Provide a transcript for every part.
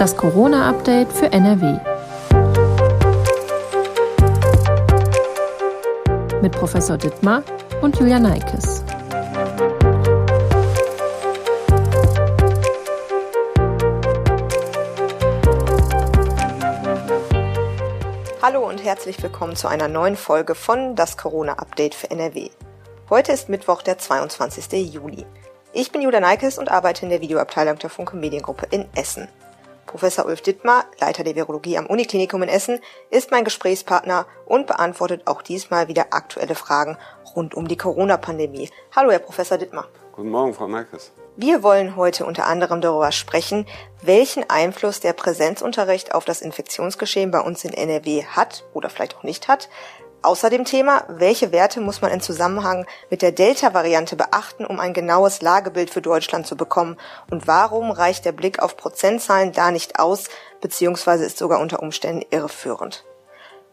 Das Corona-Update für NRW. Mit Professor Dittmar und Julia Neikes. Hallo und herzlich willkommen zu einer neuen Folge von Das Corona-Update für NRW. Heute ist Mittwoch, der 22. Juli. Ich bin Julia Neikes und arbeite in der Videoabteilung der Funke Mediengruppe in Essen. Professor Ulf Dittmar, Leiter der Virologie am Uniklinikum in Essen, ist mein Gesprächspartner und beantwortet auch diesmal wieder aktuelle Fragen rund um die Corona-Pandemie. Hallo, Herr Professor Dittmar. Guten Morgen, Frau Merkes. Wir wollen heute unter anderem darüber sprechen, welchen Einfluss der Präsenzunterricht auf das Infektionsgeschehen bei uns in NRW hat oder vielleicht auch nicht hat, Außerdem Thema, welche Werte muss man in Zusammenhang mit der Delta-Variante beachten, um ein genaues Lagebild für Deutschland zu bekommen? Und warum reicht der Blick auf Prozentzahlen da nicht aus, beziehungsweise ist sogar unter Umständen irreführend?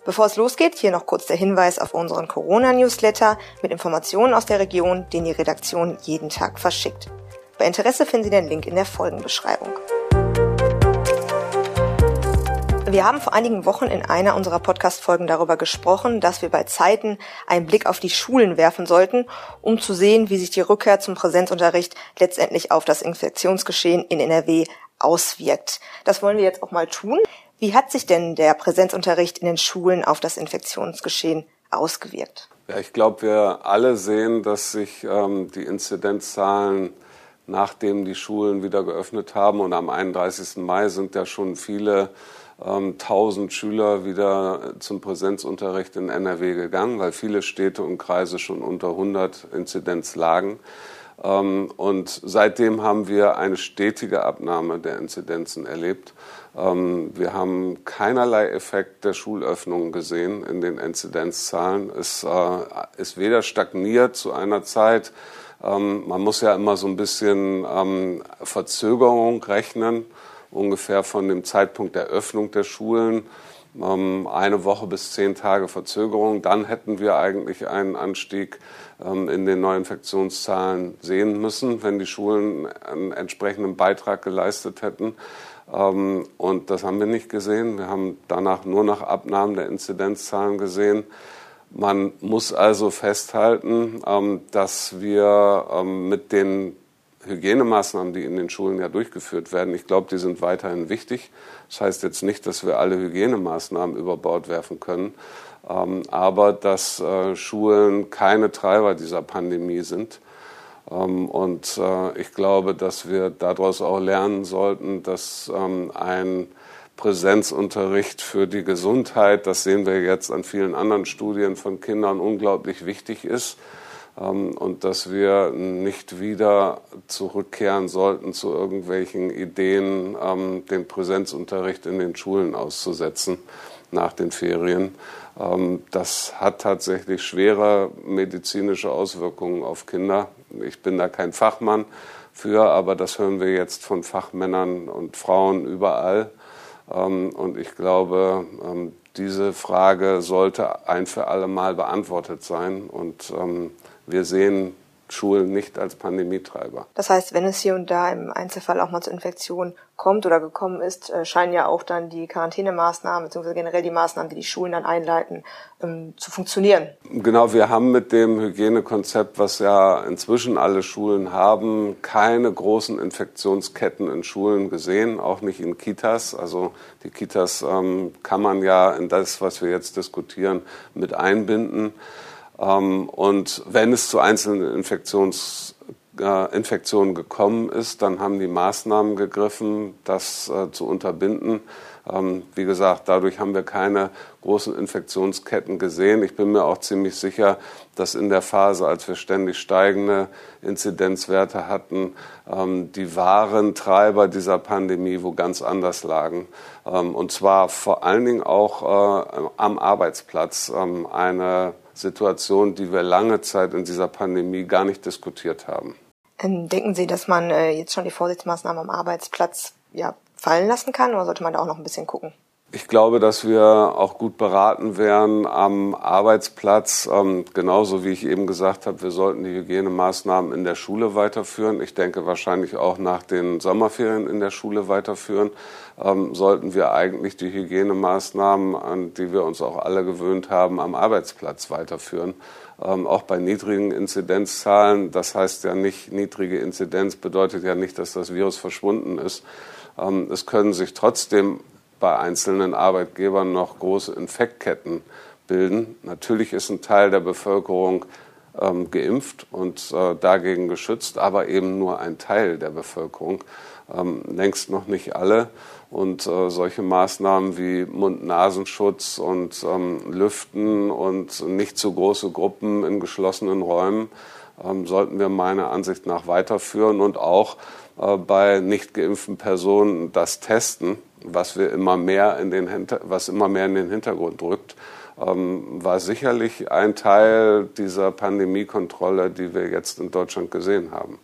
Bevor es losgeht, hier noch kurz der Hinweis auf unseren Corona-Newsletter mit Informationen aus der Region, den die Redaktion jeden Tag verschickt. Bei Interesse finden Sie den Link in der Folgenbeschreibung. Wir haben vor einigen Wochen in einer unserer Podcast-Folgen darüber gesprochen, dass wir bei Zeiten einen Blick auf die Schulen werfen sollten, um zu sehen, wie sich die Rückkehr zum Präsenzunterricht letztendlich auf das Infektionsgeschehen in NRW auswirkt. Das wollen wir jetzt auch mal tun. Wie hat sich denn der Präsenzunterricht in den Schulen auf das Infektionsgeschehen ausgewirkt? Ja, ich glaube, wir alle sehen, dass sich ähm, die Inzidenzzahlen nachdem die Schulen wieder geöffnet haben und am 31. Mai sind ja schon viele 1000 ähm, Schüler wieder zum Präsenzunterricht in NRW gegangen, weil viele Städte und Kreise schon unter 100 Inzidenz lagen. Ähm, und seitdem haben wir eine stetige Abnahme der Inzidenzen erlebt. Ähm, wir haben keinerlei Effekt der Schulöffnungen gesehen in den Inzidenzzahlen. Es äh, ist weder stagniert zu einer Zeit, man muss ja immer so ein bisschen Verzögerung rechnen ungefähr von dem Zeitpunkt der Öffnung der Schulen ähm, eine Woche bis zehn Tage Verzögerung. Dann hätten wir eigentlich einen Anstieg ähm, in den Neuinfektionszahlen sehen müssen, wenn die Schulen einen entsprechenden Beitrag geleistet hätten. Ähm, und das haben wir nicht gesehen. Wir haben danach nur noch Abnahmen der Inzidenzzahlen gesehen. Man muss also festhalten, dass wir mit den Hygienemaßnahmen, die in den Schulen ja durchgeführt werden, ich glaube, die sind weiterhin wichtig. Das heißt jetzt nicht, dass wir alle Hygienemaßnahmen über Bord werfen können, ähm, aber dass äh, Schulen keine Treiber dieser Pandemie sind. Ähm, und äh, ich glaube, dass wir daraus auch lernen sollten, dass ähm, ein Präsenzunterricht für die Gesundheit, das sehen wir jetzt an vielen anderen Studien von Kindern, unglaublich wichtig ist und dass wir nicht wieder zurückkehren sollten zu irgendwelchen Ideen, ähm, den Präsenzunterricht in den Schulen auszusetzen nach den Ferien. Ähm, das hat tatsächlich schwere medizinische Auswirkungen auf Kinder. Ich bin da kein Fachmann für, aber das hören wir jetzt von Fachmännern und Frauen überall. Und ich glaube, diese Frage sollte ein für alle Mal beantwortet sein. Und wir sehen Schulen nicht als Pandemietreiber. Das heißt, wenn es hier und da im Einzelfall auch mal zu Infektionen kommt oder gekommen ist, äh, scheinen ja auch dann die Quarantänemaßnahmen bzw. generell die Maßnahmen, die die Schulen dann einleiten, ähm, zu funktionieren. Genau, wir haben mit dem Hygienekonzept, was ja inzwischen alle Schulen haben, keine großen Infektionsketten in Schulen gesehen, auch nicht in Kitas. Also die Kitas ähm, kann man ja in das, was wir jetzt diskutieren, mit einbinden. Ähm, und wenn es zu einzelnen Infektions, äh, Infektionen gekommen ist, dann haben die Maßnahmen gegriffen, das äh, zu unterbinden. Ähm, wie gesagt, dadurch haben wir keine großen Infektionsketten gesehen. Ich bin mir auch ziemlich sicher, dass in der Phase, als wir ständig steigende Inzidenzwerte hatten, ähm, die wahren Treiber dieser Pandemie wo ganz anders lagen. Ähm, und zwar vor allen Dingen auch äh, am Arbeitsplatz. Eine Situation, die wir lange Zeit in dieser Pandemie gar nicht diskutiert haben. Denken Sie, dass man äh, jetzt schon die Vorsichtsmaßnahmen am Arbeitsplatz ja, fallen lassen kann oder sollte man da auch noch ein bisschen gucken? Ich glaube, dass wir auch gut beraten wären am Arbeitsplatz. Ähm, genauso wie ich eben gesagt habe, wir sollten die Hygienemaßnahmen in der Schule weiterführen. Ich denke wahrscheinlich auch nach den Sommerferien in der Schule weiterführen. Ähm, sollten wir eigentlich die Hygienemaßnahmen, an die wir uns auch alle gewöhnt haben, am Arbeitsplatz weiterführen. Ähm, auch bei niedrigen Inzidenzzahlen. Das heißt ja nicht, niedrige Inzidenz bedeutet ja nicht, dass das Virus verschwunden ist. Ähm, es können sich trotzdem bei einzelnen Arbeitgebern noch große Infektketten bilden. Natürlich ist ein Teil der Bevölkerung ähm, geimpft und äh, dagegen geschützt, aber eben nur ein Teil der Bevölkerung, ähm, längst noch nicht alle. Und äh, solche Maßnahmen wie Mund-Nasenschutz und ähm, Lüften und nicht zu große Gruppen in geschlossenen Räumen ähm, sollten wir meiner Ansicht nach weiterführen und auch bei nicht geimpften Personen das Testen, was wir immer mehr in den was immer mehr in den Hintergrund rückt, ähm, war sicherlich ein Teil dieser Pandemiekontrolle, die wir jetzt in Deutschland gesehen haben.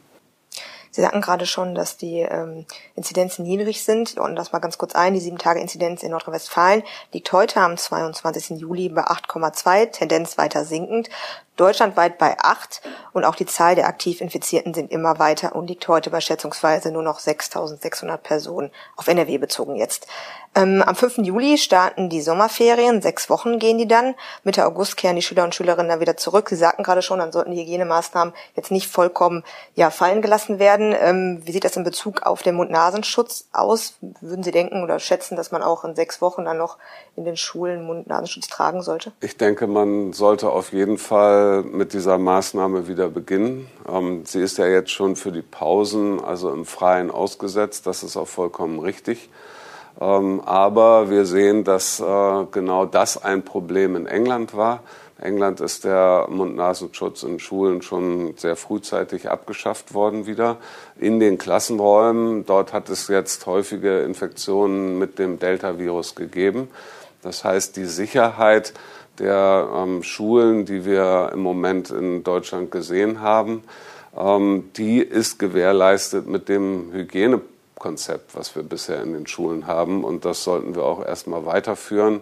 Sie sagten gerade schon, dass die ähm, Inzidenzen niedrig sind. Und das mal ganz kurz ein. Die 7-Tage-Inzidenz in Nordrhein-Westfalen liegt heute am 22. Juli bei 8,2, Tendenz weiter sinkend. Deutschlandweit bei 8 und auch die Zahl der aktiv Infizierten sind immer weiter und liegt heute bei schätzungsweise nur noch 6.600 Personen, auf NRW bezogen jetzt. Ähm, am 5. Juli starten die Sommerferien, sechs Wochen gehen die dann. Mitte August kehren die Schüler und Schülerinnen dann wieder zurück. Sie sagten gerade schon, dann sollten die Hygienemaßnahmen jetzt nicht vollkommen ja, fallen gelassen werden. Ähm, wie sieht das in Bezug auf den Mund-Nasenschutz aus? Würden Sie denken oder schätzen, dass man auch in sechs Wochen dann noch in den Schulen Mund-Nasenschutz tragen sollte? Ich denke, man sollte auf jeden Fall mit dieser Maßnahme wieder beginnen. Ähm, sie ist ja jetzt schon für die Pausen, also im Freien ausgesetzt. Das ist auch vollkommen richtig. Ähm, aber wir sehen, dass äh, genau das ein Problem in England war. In England ist der Mund-Nasenschutz in Schulen schon sehr frühzeitig abgeschafft worden wieder. In den Klassenräumen, dort hat es jetzt häufige Infektionen mit dem Delta-Virus gegeben. Das heißt, die Sicherheit der ähm, Schulen, die wir im Moment in Deutschland gesehen haben, ähm, die ist gewährleistet mit dem Hygiene Konzept, was wir bisher in den Schulen haben. Und das sollten wir auch erstmal weiterführen.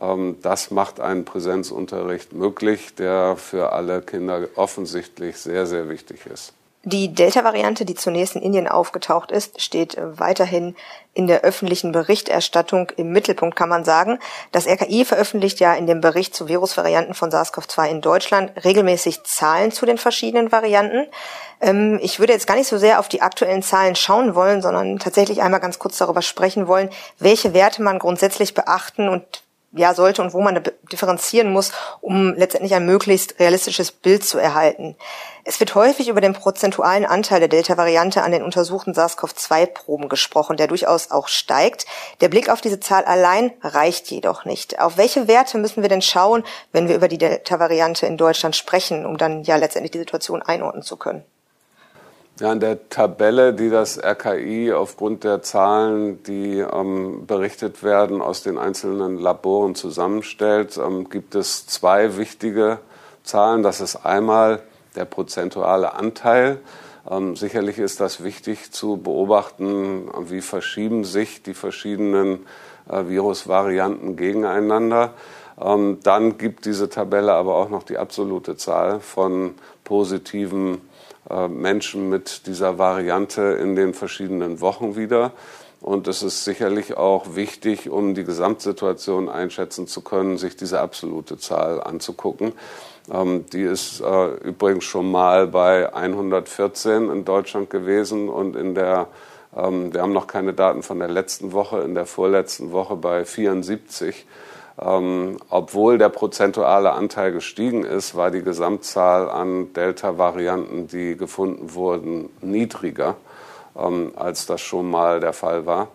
Ähm, das macht einen Präsenzunterricht möglich, der für alle Kinder offensichtlich sehr, sehr wichtig ist. Die Delta-Variante, die zunächst in Indien aufgetaucht ist, steht weiterhin in der öffentlichen Berichterstattung im Mittelpunkt, kann man sagen. Das RKI veröffentlicht ja in dem Bericht zu Virusvarianten von SARS-CoV-2 in Deutschland regelmäßig Zahlen zu den verschiedenen Varianten. Ähm, ich würde jetzt gar nicht so sehr auf die aktuellen Zahlen schauen wollen, sondern tatsächlich einmal ganz kurz darüber sprechen wollen, welche Werte man grundsätzlich beachten und ja sollte und wo man differenzieren muss, um letztendlich ein möglichst realistisches Bild zu erhalten. Es wird häufig über den prozentualen Anteil der Delta-Variante an den untersuchten SARS-CoV-2-Proben gesprochen, der durchaus auch steigt. Der Blick auf diese Zahl allein reicht jedoch nicht. Auf welche Werte müssen wir denn schauen, wenn wir über die Delta-Variante in Deutschland sprechen, um dann ja letztendlich die Situation einordnen zu können? Ja, in der Tabelle, die das RKI aufgrund der Zahlen, die ähm, berichtet werden, aus den einzelnen Laboren zusammenstellt, ähm, gibt es zwei wichtige Zahlen. Das ist einmal der prozentuale Anteil. Ähm, sicherlich ist das wichtig zu beobachten, wie verschieben sich die verschiedenen äh, Virusvarianten gegeneinander. Ähm, dann gibt diese Tabelle aber auch noch die absolute Zahl von positiven Menschen mit dieser Variante in den verschiedenen Wochen wieder. Und es ist sicherlich auch wichtig, um die Gesamtsituation einschätzen zu können, sich diese absolute Zahl anzugucken. Ähm, die ist äh, übrigens schon mal bei 114 in Deutschland gewesen und in der, ähm, wir haben noch keine Daten von der letzten Woche, in der vorletzten Woche bei 74. Ähm, obwohl der prozentuale Anteil gestiegen ist, war die Gesamtzahl an Delta-Varianten, die gefunden wurden, niedriger, ähm, als das schon mal der Fall war.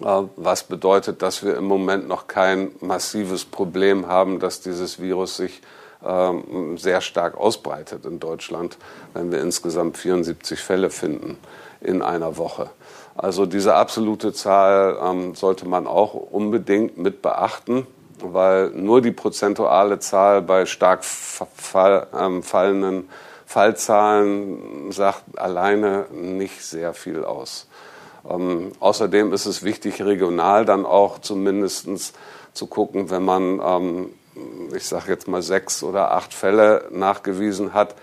äh, was bedeutet, dass wir im Moment noch kein massives Problem haben, dass dieses Virus sich ähm, sehr stark ausbreitet in Deutschland, wenn wir insgesamt 74 Fälle finden in einer Woche. Also diese absolute Zahl ähm, sollte man auch unbedingt mit beachten, weil nur die prozentuale Zahl bei stark fall, ähm, fallenden Fallzahlen sagt alleine nicht sehr viel aus. Ähm, außerdem ist es wichtig, regional dann auch zumindest zu gucken, wenn man ähm, ich sage jetzt mal sechs oder acht Fälle nachgewiesen hat,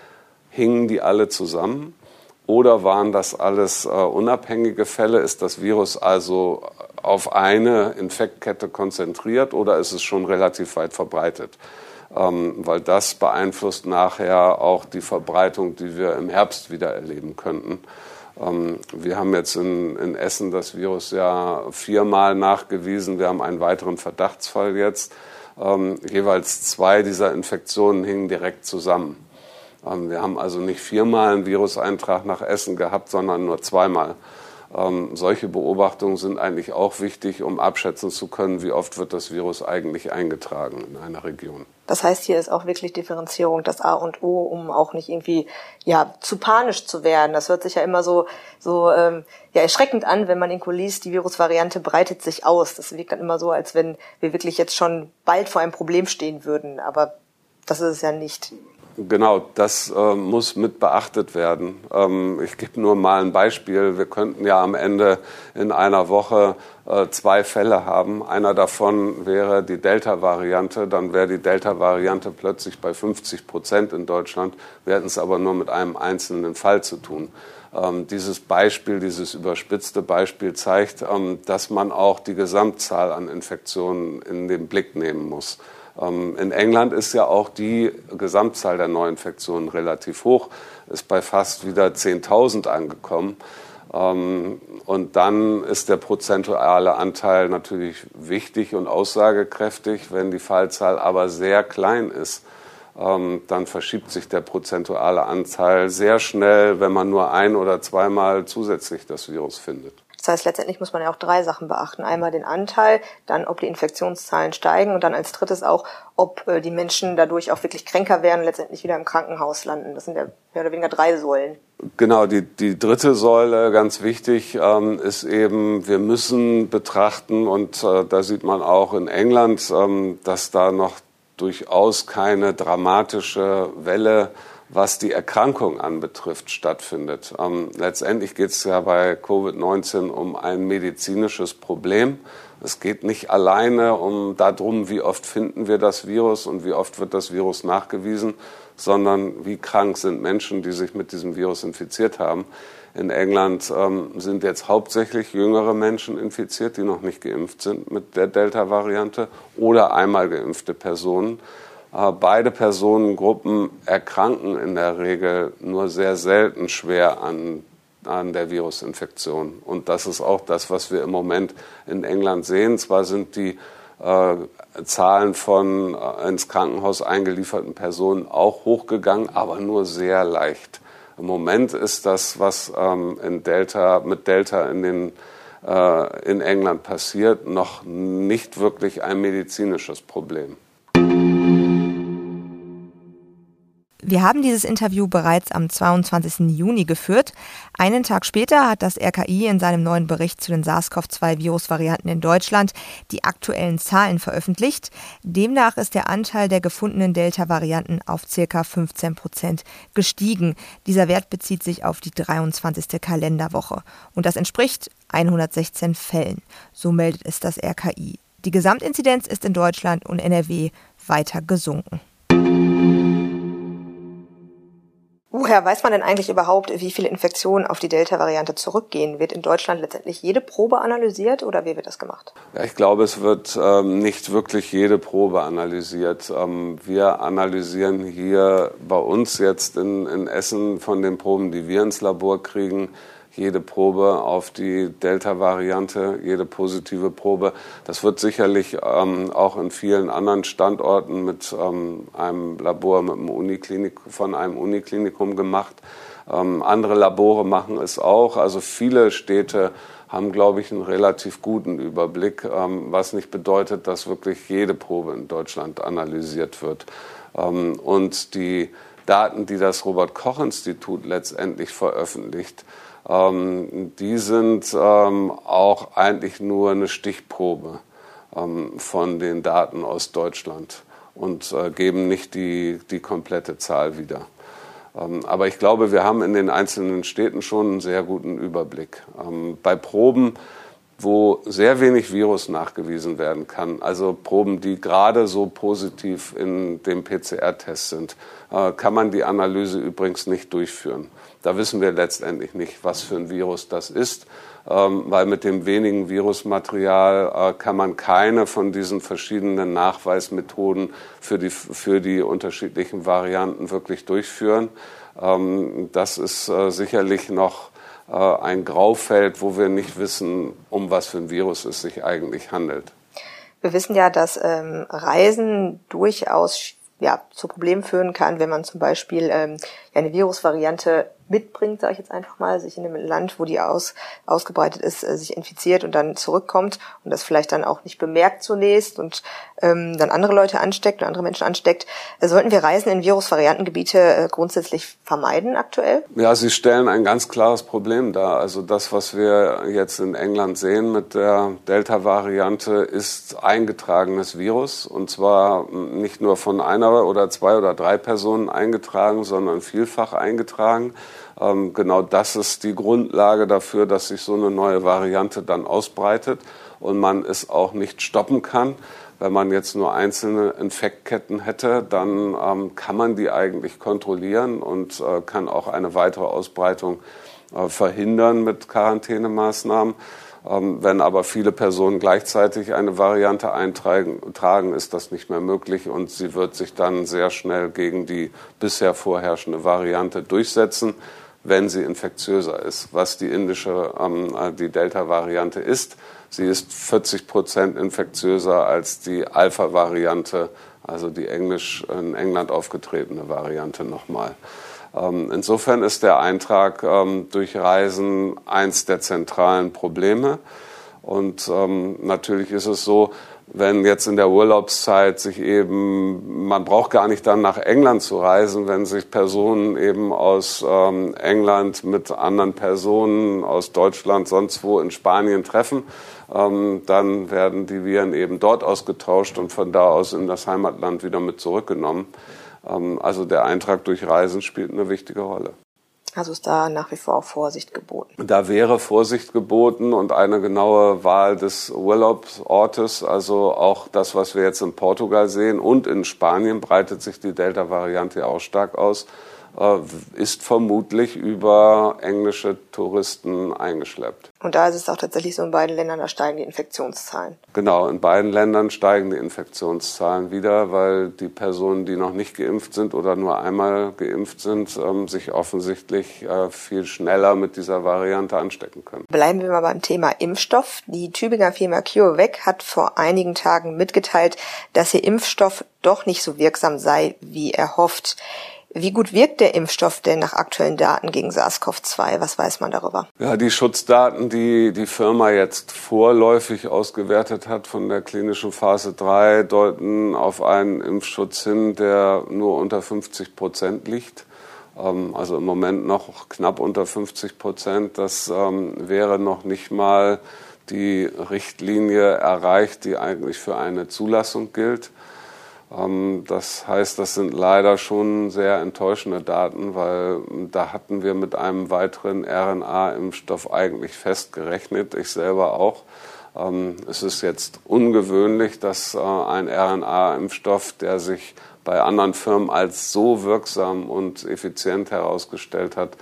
hingen die alle zusammen? Oder waren das alles äh, unabhängige Fälle? Ist das Virus also auf eine Infektkette konzentriert oder ist es schon relativ weit verbreitet? Ähm, weil das beeinflusst nachher auch die Verbreitung, die wir im Herbst wieder erleben könnten. Ähm, wir haben jetzt in, in Essen das Virus ja viermal nachgewiesen. Wir haben einen weiteren Verdachtsfall jetzt. Ähm, jeweils zwei dieser Infektionen hingen direkt zusammen. Ähm, wir haben also nicht viermal einen Viruseintrag nach Essen gehabt, sondern nur zweimal. Ähm, solche Beobachtungen sind eigentlich auch wichtig, um abschätzen zu können, wie oft wird das Virus eigentlich eingetragen in einer Region. Das heißt, hier ist auch wirklich Differenzierung das A und O, um auch nicht irgendwie ja zu panisch zu werden. Das hört sich ja immer so so ähm, ja erschreckend an, wenn man irgendwo liest, die Virusvariante breitet sich aus. Das wirkt dann immer so, als wenn wir wirklich jetzt schon bald vor einem Problem stehen würden. Aber das ist es ja nicht. Genau, das äh, muss mit beachtet werden. Ähm, ich gebe nur mal ein Beispiel. Wir könnten ja am Ende in einer Woche äh, zwei Fälle haben. Einer davon wäre die Delta-Variante. Dann wäre die Delta-Variante plötzlich bei 50 Prozent in Deutschland. Wir hätten es aber nur mit einem einzelnen Fall zu tun. Ähm, dieses Beispiel, dieses überspitzte Beispiel zeigt, ähm, dass man auch die Gesamtzahl an Infektionen in den Blick nehmen muss. Ähm, in England ist ja auch die Gesamtzahl der Neuinfektionen relativ hoch, ist bei fast wieder 10.000 angekommen. Ähm, und dann ist der prozentuale Anteil natürlich wichtig und aussagekräftig. Wenn die Fallzahl aber sehr klein ist, ähm, dann verschiebt sich der prozentuale Anteil sehr schnell, wenn man nur ein oder zweimal zusätzlich das Virus findet. Das heißt, letztendlich muss man ja auch drei Sachen beachten. Einmal den Anteil, dann ob die Infektionszahlen steigen und dann als drittes auch, ob äh, die Menschen dadurch auch wirklich kränker werden und letztendlich wieder im Krankenhaus landen. Das sind ja mehr oder weniger drei Säulen. Genau, die, die dritte Säule, ganz wichtig, ähm, ist eben, wir müssen betrachten, und äh, da sieht man auch in England, ähm, dass da noch durchaus keine dramatische Welle was die Erkrankung anbetrifft, stattfindet. Ähm, letztendlich geht es ja bei Covid-19 um ein medizinisches Problem. Es geht nicht alleine um darum, wie oft finden wir das Virus und wie oft wird das Virus nachgewiesen, sondern wie krank sind Menschen, die sich mit diesem Virus infiziert haben. In England ähm, sind jetzt hauptsächlich jüngere Menschen infiziert, die noch nicht geimpft sind mit der Delta-Variante oder einmal geimpfte Personen. Beide Personengruppen erkranken in der Regel nur sehr selten schwer an, an der Virusinfektion. Und das ist auch das, was wir im Moment in England sehen. Zwar sind die äh, Zahlen von äh, ins Krankenhaus eingelieferten Personen auch hochgegangen, aber nur sehr leicht. Im Moment ist das, was ähm, in Delta, mit Delta in, den, äh, in England passiert, noch nicht wirklich ein medizinisches Problem. Wir haben dieses Interview bereits am 22. Juni geführt. Einen Tag später hat das RKI in seinem neuen Bericht zu den SARS-CoV-2-Virusvarianten in Deutschland die aktuellen Zahlen veröffentlicht. Demnach ist der Anteil der gefundenen Delta-Varianten auf ca. 15 Prozent gestiegen. Dieser Wert bezieht sich auf die 23. Kalenderwoche und das entspricht 116 Fällen. So meldet es das RKI. Die Gesamtinzidenz ist in Deutschland und NRW weiter gesunken. Woher weiß man denn eigentlich überhaupt, wie viele Infektionen auf die Delta-Variante zurückgehen? Wird in Deutschland letztendlich jede Probe analysiert oder wie wird das gemacht? Ja, ich glaube, es wird ähm, nicht wirklich jede Probe analysiert. Ähm, wir analysieren hier bei uns jetzt in, in Essen von den Proben, die wir ins Labor kriegen, jede Probe auf die Delta-Variante, jede positive Probe. Das wird sicherlich ähm, auch in vielen anderen Standorten mit ähm, einem Labor mit einem Uniklinik, von einem Uniklinikum gemacht. Ähm, andere Labore machen es auch. Also viele Städte haben, glaube ich, einen relativ guten Überblick, ähm, was nicht bedeutet, dass wirklich jede Probe in Deutschland analysiert wird. Ähm, und die Daten, die das Robert Koch Institut letztendlich veröffentlicht, ähm, die sind ähm, auch eigentlich nur eine Stichprobe ähm, von den Daten aus Deutschland und äh, geben nicht die, die komplette Zahl wieder. Ähm, aber ich glaube, wir haben in den einzelnen Städten schon einen sehr guten Überblick. Ähm, bei Proben, wo sehr wenig Virus nachgewiesen werden kann, also Proben, die gerade so positiv in dem PCR-Test sind, äh, kann man die Analyse übrigens nicht durchführen. Da wissen wir letztendlich nicht, was für ein Virus das ist, ähm, weil mit dem wenigen Virusmaterial äh, kann man keine von diesen verschiedenen Nachweismethoden für die, für die unterschiedlichen Varianten wirklich durchführen. Ähm, das ist äh, sicherlich noch ein Graufeld, wo wir nicht wissen, um was für ein Virus es sich eigentlich handelt. Wir wissen ja, dass ähm, Reisen durchaus ja, zu Problemen führen kann, wenn man zum Beispiel ähm, eine Virusvariante mitbringt, sage ich jetzt einfach mal, sich in einem Land, wo die aus, ausgebreitet ist, äh, sich infiziert und dann zurückkommt und das vielleicht dann auch nicht bemerkt zunächst und ähm, dann andere Leute ansteckt oder andere Menschen ansteckt. Äh, sollten wir Reisen in Virusvariantengebiete äh, grundsätzlich vermeiden aktuell? Ja, Sie stellen ein ganz klares Problem dar. Also das, was wir jetzt in England sehen mit der Delta-Variante, ist eingetragenes Virus und zwar nicht nur von einer oder zwei oder drei Personen eingetragen, sondern vielfach eingetragen. Ähm, genau das ist die Grundlage dafür, dass sich so eine neue Variante dann ausbreitet und man es auch nicht stoppen kann. Wenn man jetzt nur einzelne Infektketten hätte, dann ähm, kann man die eigentlich kontrollieren und äh, kann auch eine weitere Ausbreitung äh, verhindern mit Quarantänemaßnahmen. Ähm, wenn aber viele Personen gleichzeitig eine Variante eintragen, ist das nicht mehr möglich und sie wird sich dann sehr schnell gegen die bisher vorherrschende Variante durchsetzen wenn sie infektiöser ist, was die indische, ähm, äh, die Delta-Variante ist. Sie ist 40 Prozent infektiöser als die Alpha-Variante, also die Englisch in England aufgetretene Variante nochmal. Ähm, insofern ist der Eintrag ähm, durch Reisen eins der zentralen Probleme. Und ähm, natürlich ist es so, wenn jetzt in der Urlaubszeit sich eben, man braucht gar nicht dann nach England zu reisen, wenn sich Personen eben aus ähm, England mit anderen Personen aus Deutschland, sonst wo in Spanien treffen, ähm, dann werden die Viren eben dort ausgetauscht und von da aus in das Heimatland wieder mit zurückgenommen. Ähm, also der Eintrag durch Reisen spielt eine wichtige Rolle. Also ist da nach wie vor auch Vorsicht geboten. Da wäre Vorsicht geboten und eine genaue Wahl des Urlaubsortes. Also auch das, was wir jetzt in Portugal sehen und in Spanien breitet sich die Delta-Variante auch stark aus. Äh, ist vermutlich über englische Touristen eingeschleppt. Und da ist es auch tatsächlich so in beiden Ländern, da steigen die Infektionszahlen. Genau, in beiden Ländern steigen die Infektionszahlen wieder, weil die Personen, die noch nicht geimpft sind oder nur einmal geimpft sind, ähm, sich offensichtlich äh, viel schneller mit dieser Variante anstecken können. Bleiben wir mal beim Thema Impfstoff. Die Tübinger Firma CureVac hat vor einigen Tagen mitgeteilt, dass ihr Impfstoff doch nicht so wirksam sei, wie erhofft. Wie gut wirkt der Impfstoff denn nach aktuellen Daten gegen SARS-CoV-2? Was weiß man darüber? Ja, die Schutzdaten, die die Firma jetzt vorläufig ausgewertet hat von der klinischen Phase 3, deuten auf einen Impfschutz hin, der nur unter 50 Prozent liegt. Ähm, also im Moment noch knapp unter 50 Prozent. Das ähm, wäre noch nicht mal die Richtlinie erreicht, die eigentlich für eine Zulassung gilt. Ähm, das heißt, das sind leider schon sehr enttäuschende Daten, weil da hatten wir mit einem weiteren RNA-Impfstoff eigentlich fest gerechnet, ich selber auch. Ähm, es ist jetzt ungewöhnlich, dass äh, ein RNA-Impfstoff, der sich bei anderen Firmen als so wirksam und effizient herausgestellt hat,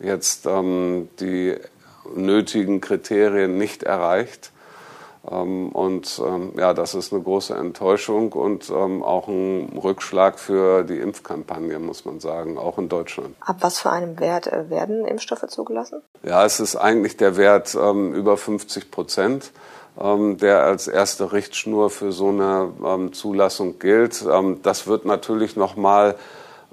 jetzt ähm, die nötigen Kriterien nicht erreicht. Ähm, und ähm, ja, das ist eine große Enttäuschung und ähm, auch ein Rückschlag für die Impfkampagne, muss man sagen, auch in Deutschland. Ab was für einem Wert äh, werden Impfstoffe zugelassen? Ja, es ist eigentlich der Wert über 50 Prozent der als erste Richtschnur für so eine Zulassung gilt. das wird natürlich nochmal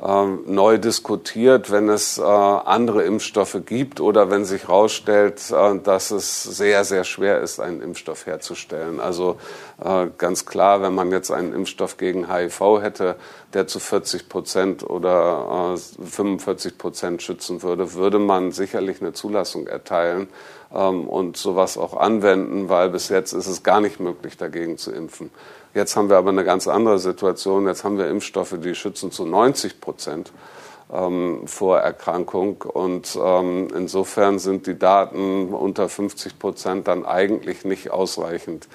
neu diskutiert, wenn es äh, andere Impfstoffe gibt oder wenn sich herausstellt, äh, dass es sehr, sehr schwer ist, einen Impfstoff herzustellen. Also äh, ganz klar, wenn man jetzt einen Impfstoff gegen HIV hätte, der zu 40 Prozent oder 45 Prozent schützen würde, würde man sicherlich eine Zulassung erteilen ähm, und sowas auch anwenden, weil bis jetzt ist es gar nicht möglich, dagegen zu impfen. Jetzt haben wir aber eine ganz andere Situation. Jetzt haben wir Impfstoffe, die schützen zu 90 Prozent ähm, vor Erkrankung. Und ähm, insofern sind die Daten unter 50 Prozent dann eigentlich nicht ausreichend, ähm,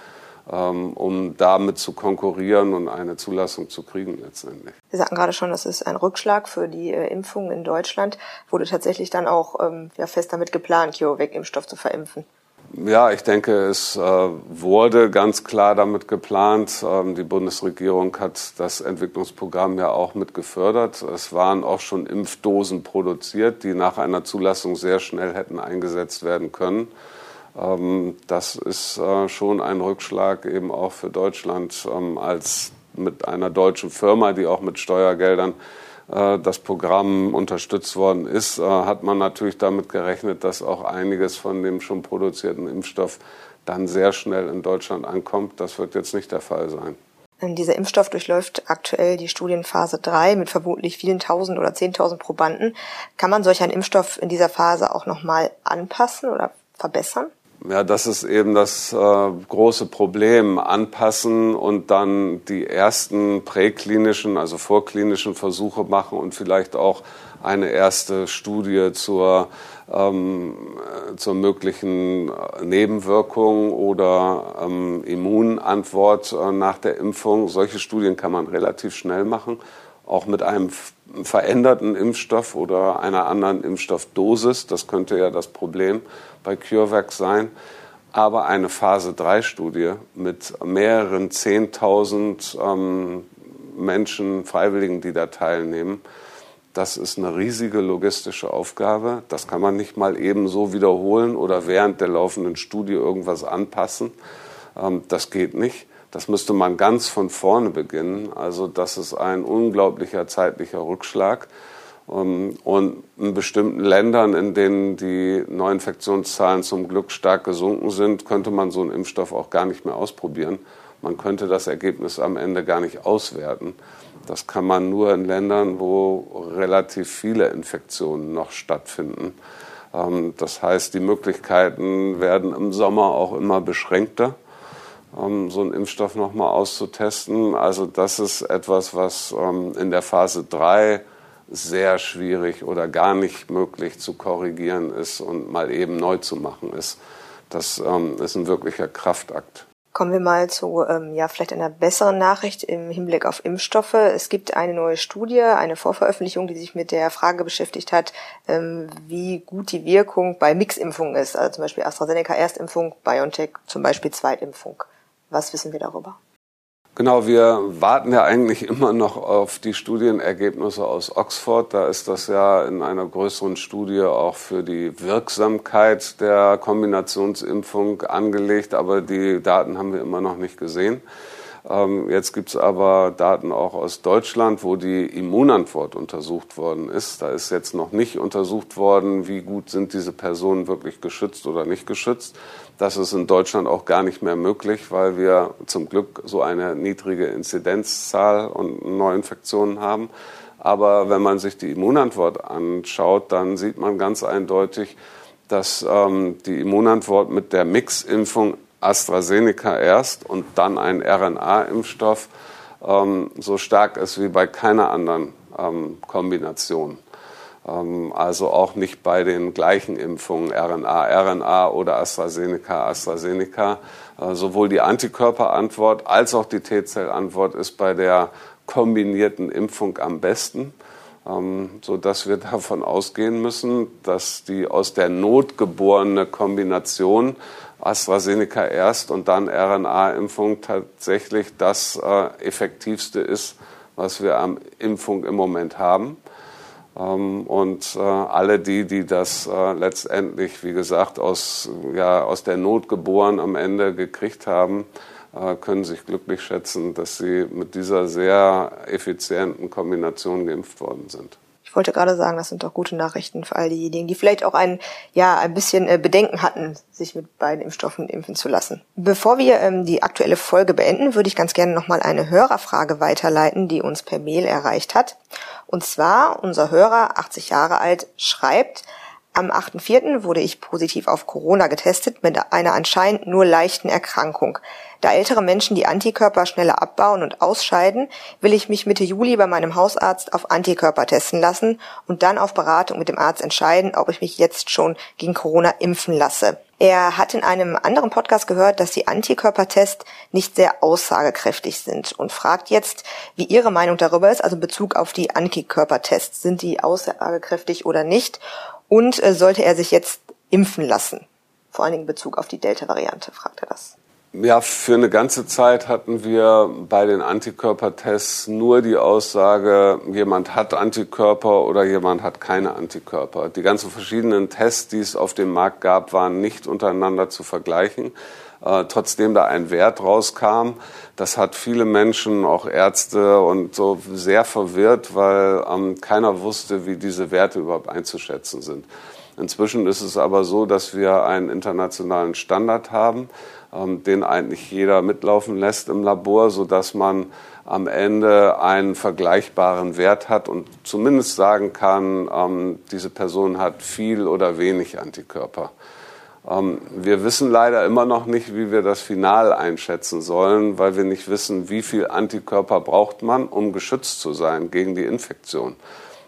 um damit zu konkurrieren und eine Zulassung zu kriegen letztendlich. Sie sagten gerade schon, das ist ein Rückschlag für die äh, Impfungen in Deutschland. Wurde tatsächlich dann auch ähm, ja, fest damit geplant, CureVac-Impfstoff zu verimpfen? Ja, ich denke, es äh, wurde ganz klar damit geplant. Ähm, die Bundesregierung hat das Entwicklungsprogramm ja auch mit gefördert. Es waren auch schon Impfdosen produziert, die nach einer Zulassung sehr schnell hätten eingesetzt werden können. Ähm, das ist äh, schon ein Rückschlag eben auch für Deutschland ähm, als mit einer deutschen Firma, die auch mit Steuergeldern äh, das Programm unterstützt worden ist, äh, hat man natürlich damit gerechnet, dass auch einiges von dem schon produzierten Impfstoff dann sehr schnell in Deutschland ankommt. Das wird jetzt nicht der Fall sein. Dieser Impfstoff durchläuft aktuell die Studienphase 3 mit vermutlich vielen tausend oder zehntausend Probanden. Kann man solch einen Impfstoff in dieser Phase auch nochmal anpassen oder verbessern? Ja, das ist eben das äh, große Problem. Anpassen und dann die ersten präklinischen, also vorklinischen Versuche machen und vielleicht auch eine erste Studie zur, ähm, zur möglichen Nebenwirkung oder ähm, Immunantwort äh, nach der Impfung. Solche Studien kann man relativ schnell machen, auch mit einem veränderten Impfstoff oder einer anderen Impfstoffdosis. Das könnte ja das Problem bei CureVac sein. Aber eine Phase-3-Studie mit mehreren 10.000 ähm, Menschen, Freiwilligen, die da teilnehmen, das ist eine riesige logistische Aufgabe. Das kann man nicht mal eben so wiederholen oder während der laufenden Studie irgendwas anpassen. Ähm, das geht nicht. Das müsste man ganz von vorne beginnen. Also das ist ein unglaublicher zeitlicher Rückschlag. Ähm, und in bestimmten Ländern, in denen die Neuinfektionszahlen zum Glück stark gesunken sind, könnte man so einen Impfstoff auch gar nicht mehr ausprobieren. Man könnte das Ergebnis am Ende gar nicht auswerten. Das kann man nur in Ländern, wo relativ viele Infektionen noch stattfinden. Ähm, das heißt, die Möglichkeiten werden im Sommer auch immer beschränkter, ähm, so einen Impfstoff nochmal auszutesten. Also das ist etwas, was in der Phase 3 sehr schwierig oder gar nicht möglich zu korrigieren ist und mal eben neu zu machen ist. Das ähm, ist ein wirklicher Kraftakt. Kommen wir mal zu ähm, ja vielleicht einer besseren Nachricht im Hinblick auf Impfstoffe. Es gibt eine neue Studie, eine Vorveröffentlichung, die sich mit der Frage beschäftigt hat, ähm, wie gut die Wirkung bei Miximpfungen ist. Also zum Beispiel AstraZeneca Erstimpfung, BioNTech zum Beispiel Zweitimpfung. Was wissen wir darüber? Genau, wir warten ja eigentlich immer noch auf die Studienergebnisse aus Oxford. Da ist das ja in einer größeren Studie auch für die Wirksamkeit der Kombinationsimpfung angelegt, aber die Daten haben wir immer noch nicht gesehen. Ähm, jetzt gibt es aber Daten auch aus Deutschland, wo die Immunantwort untersucht worden ist. Da ist jetzt noch nicht untersucht worden, wie gut sind diese Personen wirklich geschützt oder nicht geschützt. Das ist in Deutschland auch gar nicht mehr möglich, weil wir zum Glück so eine niedrige Inzidenzzahl und Neuinfektionen haben. Aber wenn man sich die Immunantwort anschaut, dann sieht man ganz eindeutig, dass ähm, die Immunantwort mit der Miximpfung AstraZeneca erst und dann ein RNA-Impfstoff ähm, so stark ist wie bei keiner anderen ähm, Kombination. Ähm, also auch nicht bei den gleichen Impfungen RNA, RNA oder AstraZeneca, AstraZeneca. Äh, sowohl die Antikörperantwort als auch die T-Zellantwort ist bei der kombinierten Impfung am besten, ähm, so dass wir davon ausgehen müssen, dass die aus der Not geborene Kombination AstraZeneca erst und dann RNA-Impfung tatsächlich das äh, effektivste ist, was wir am Impfung im Moment haben. Ähm, und äh, alle die, die das äh, letztendlich, wie gesagt, aus, ja, aus der Not geboren am Ende gekriegt haben, äh, können sich glücklich schätzen, dass sie mit dieser sehr effizienten Kombination geimpft worden sind. Ich wollte gerade sagen, das sind doch gute Nachrichten für all diejenigen, die vielleicht auch ein, ja, ein bisschen äh, Bedenken hatten, sich mit beiden Impfstoffen impfen zu lassen. Bevor wir ähm, die aktuelle Folge beenden, würde ich ganz gerne nochmal eine Hörerfrage weiterleiten, die uns per Mail erreicht hat. Und zwar, unser Hörer, 80 Jahre alt, schreibt, am 8.4. wurde ich positiv auf Corona getestet mit einer anscheinend nur leichten Erkrankung. Da ältere Menschen die Antikörper schneller abbauen und ausscheiden, will ich mich Mitte Juli bei meinem Hausarzt auf Antikörper testen lassen und dann auf Beratung mit dem Arzt entscheiden, ob ich mich jetzt schon gegen Corona impfen lasse. Er hat in einem anderen Podcast gehört, dass die Antikörpertests nicht sehr aussagekräftig sind und fragt jetzt, wie Ihre Meinung darüber ist, also in Bezug auf die Antikörpertests. Sind die aussagekräftig oder nicht? Und äh, sollte er sich jetzt impfen lassen? Vor allen Dingen in Bezug auf die Delta-Variante, fragt er das. Ja, für eine ganze Zeit hatten wir bei den Antikörpertests nur die Aussage, jemand hat Antikörper oder jemand hat keine Antikörper. Die ganzen verschiedenen Tests, die es auf dem Markt gab, waren nicht untereinander zu vergleichen. Äh, trotzdem da ein Wert rauskam, das hat viele Menschen, auch Ärzte und so sehr verwirrt, weil ähm, keiner wusste, wie diese Werte überhaupt einzuschätzen sind. Inzwischen ist es aber so, dass wir einen internationalen Standard haben ähm, den eigentlich jeder mitlaufen lässt im Labor, sodass man am Ende einen vergleichbaren Wert hat und zumindest sagen kann, ähm, diese Person hat viel oder wenig Antikörper. Ähm, wir wissen leider immer noch nicht, wie wir das Final einschätzen sollen, weil wir nicht wissen, wie viel Antikörper braucht man, um geschützt zu sein gegen die Infektion.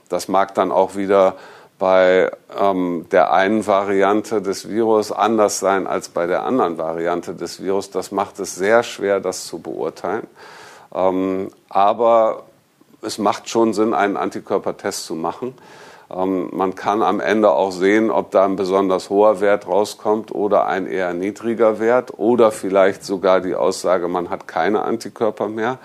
Das mag dann auch wieder bei ähm, der einen Variante des Virus anders sein als bei der anderen Variante des Virus. Das macht es sehr schwer, das zu beurteilen. Ähm, aber es macht schon Sinn, einen Antikörpertest zu machen. Ähm, man kann am Ende auch sehen, ob da ein besonders hoher Wert rauskommt oder ein eher niedriger Wert oder vielleicht sogar die Aussage, man hat keine Antikörper mehr.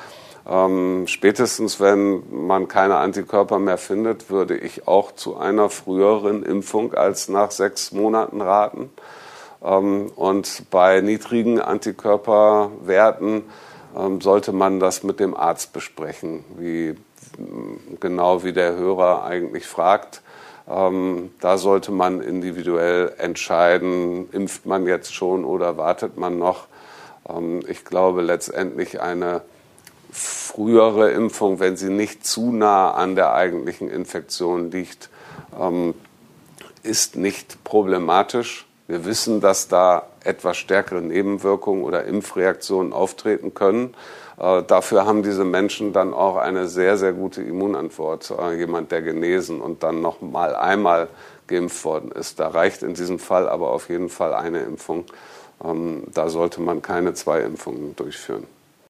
Ähm, spätestens wenn man keine Antikörper mehr findet, würde ich auch zu einer früheren Impfung als nach sechs Monaten raten. Ähm, und bei niedrigen Antikörperwerten ähm, sollte man das mit dem Arzt besprechen, wie genau wie der Hörer eigentlich fragt. Ähm, da sollte man individuell entscheiden, impft man jetzt schon oder wartet man noch. Ähm, ich glaube letztendlich eine frühere Impfung, wenn sie nicht zu nah an der eigentlichen Infektion liegt, ähm, ist nicht problematisch. Wir wissen, dass da etwas stärkere Nebenwirkungen oder Impfreaktionen auftreten können. Äh, dafür haben diese Menschen dann auch eine sehr, sehr gute Immunantwort. Äh, jemand, der genesen und dann noch mal einmal geimpft worden ist. Da reicht in diesem Fall aber auf jeden Fall eine Impfung. Ähm, da sollte man keine zwei Impfungen durchführen.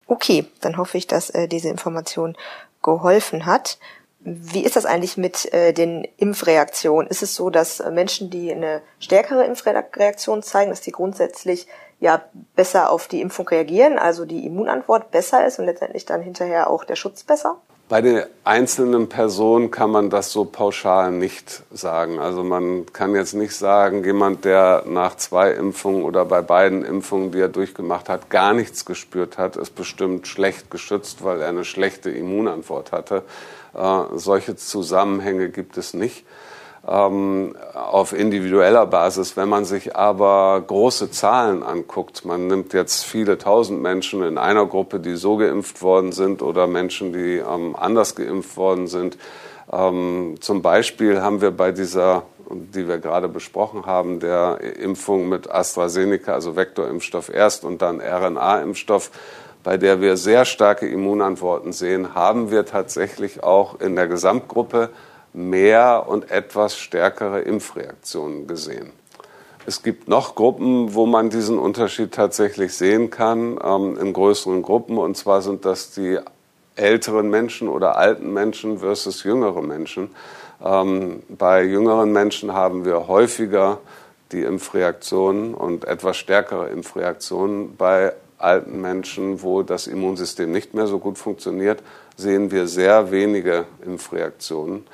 Okay, dann hoffe ich, dass äh, diese Information geholfen hat. Wie ist das eigentlich mit den Impfreaktionen? Ist es so, dass Menschen, die eine stärkere Impfreaktion zeigen, dass die grundsätzlich ja besser auf die Impfung reagieren, also die Immunantwort besser ist und letztendlich dann hinterher auch der Schutz besser? Bei den einzelnen Personen kann man das so pauschal nicht sagen. Also man kann jetzt nicht sagen, jemand, der nach zwei Impfungen oder bei beiden Impfungen, die er durchgemacht hat, gar nichts gespürt hat, ist bestimmt schlecht geschützt, weil er eine schlechte Immunantwort hatte. Äh, solche Zusammenhänge gibt es nicht ähm, auf individueller Basis. Wenn man sich aber große Zahlen anguckt, man nimmt jetzt viele tausend Menschen in einer Gruppe, die so geimpft worden sind oder Menschen, die ähm, anders geimpft worden sind. Ähm, zum Beispiel haben wir bei dieser die wir gerade besprochen haben, der Impfung mit AstraZeneca, also Vektorimpfstoff erst und dann RNA-Impfstoff, bei der wir sehr starke Immunantworten sehen, haben wir tatsächlich auch in der Gesamtgruppe mehr und etwas stärkere Impfreaktionen gesehen. Es gibt noch Gruppen, wo man diesen Unterschied tatsächlich sehen kann, ähm, in größeren Gruppen. Und zwar sind das die älteren Menschen oder alten Menschen versus jüngere Menschen. Ähm, bei jüngeren Menschen haben wir häufiger die Impfreaktionen und etwas stärkere Impfreaktionen. Bei alten Menschen, wo das Immunsystem nicht mehr so gut funktioniert, sehen wir sehr wenige Impfreaktionen.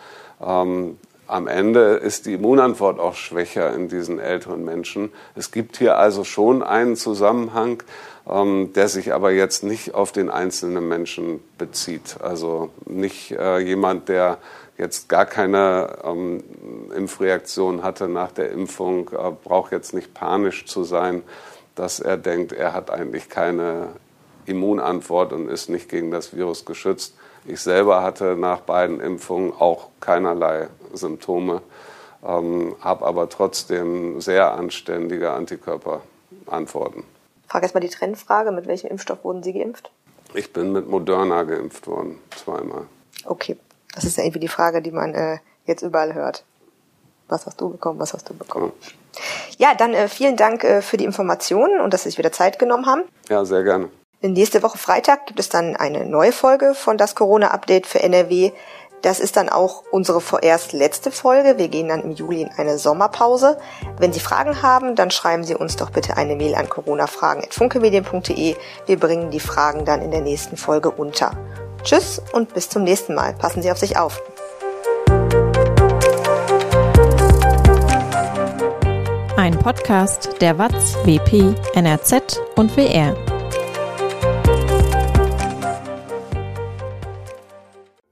Ähm, am Ende ist die Immunantwort auch schwächer in diesen älteren Menschen. Es gibt hier also schon einen Zusammenhang, ähm, der sich aber jetzt nicht auf den einzelnen Menschen bezieht. Also nicht äh, jemand, der jetzt gar keine ähm, Impfreaktion hatte nach der Impfung, äh, braucht jetzt nicht panisch zu sein, dass er denkt, er hat eigentlich keine Immunantwort und ist nicht gegen das Virus geschützt. Ich selber hatte nach beiden Impfungen auch keinerlei Symptome, ähm, habe aber trotzdem sehr anständige Antikörperantworten. Frage erstmal die Trennfrage. Mit welchem Impfstoff wurden Sie geimpft? Ich bin mit Moderna geimpft worden, zweimal. Okay, das ist ja irgendwie die Frage, die man äh, jetzt überall hört. Was hast du bekommen, was hast du bekommen? Ja, ja dann äh, vielen Dank äh, für die Informationen und dass Sie sich wieder Zeit genommen haben. Ja, sehr gerne. Nächste Woche Freitag gibt es dann eine neue Folge von das Corona-Update für NRW. Das ist dann auch unsere vorerst letzte Folge. Wir gehen dann im Juli in eine Sommerpause. Wenn Sie Fragen haben, dann schreiben Sie uns doch bitte eine Mail an coronafragen.funkemedien.de. Wir bringen die Fragen dann in der nächsten Folge unter. Tschüss und bis zum nächsten Mal. Passen Sie auf sich auf. Ein Podcast der WAZ, WP, NRZ und WR.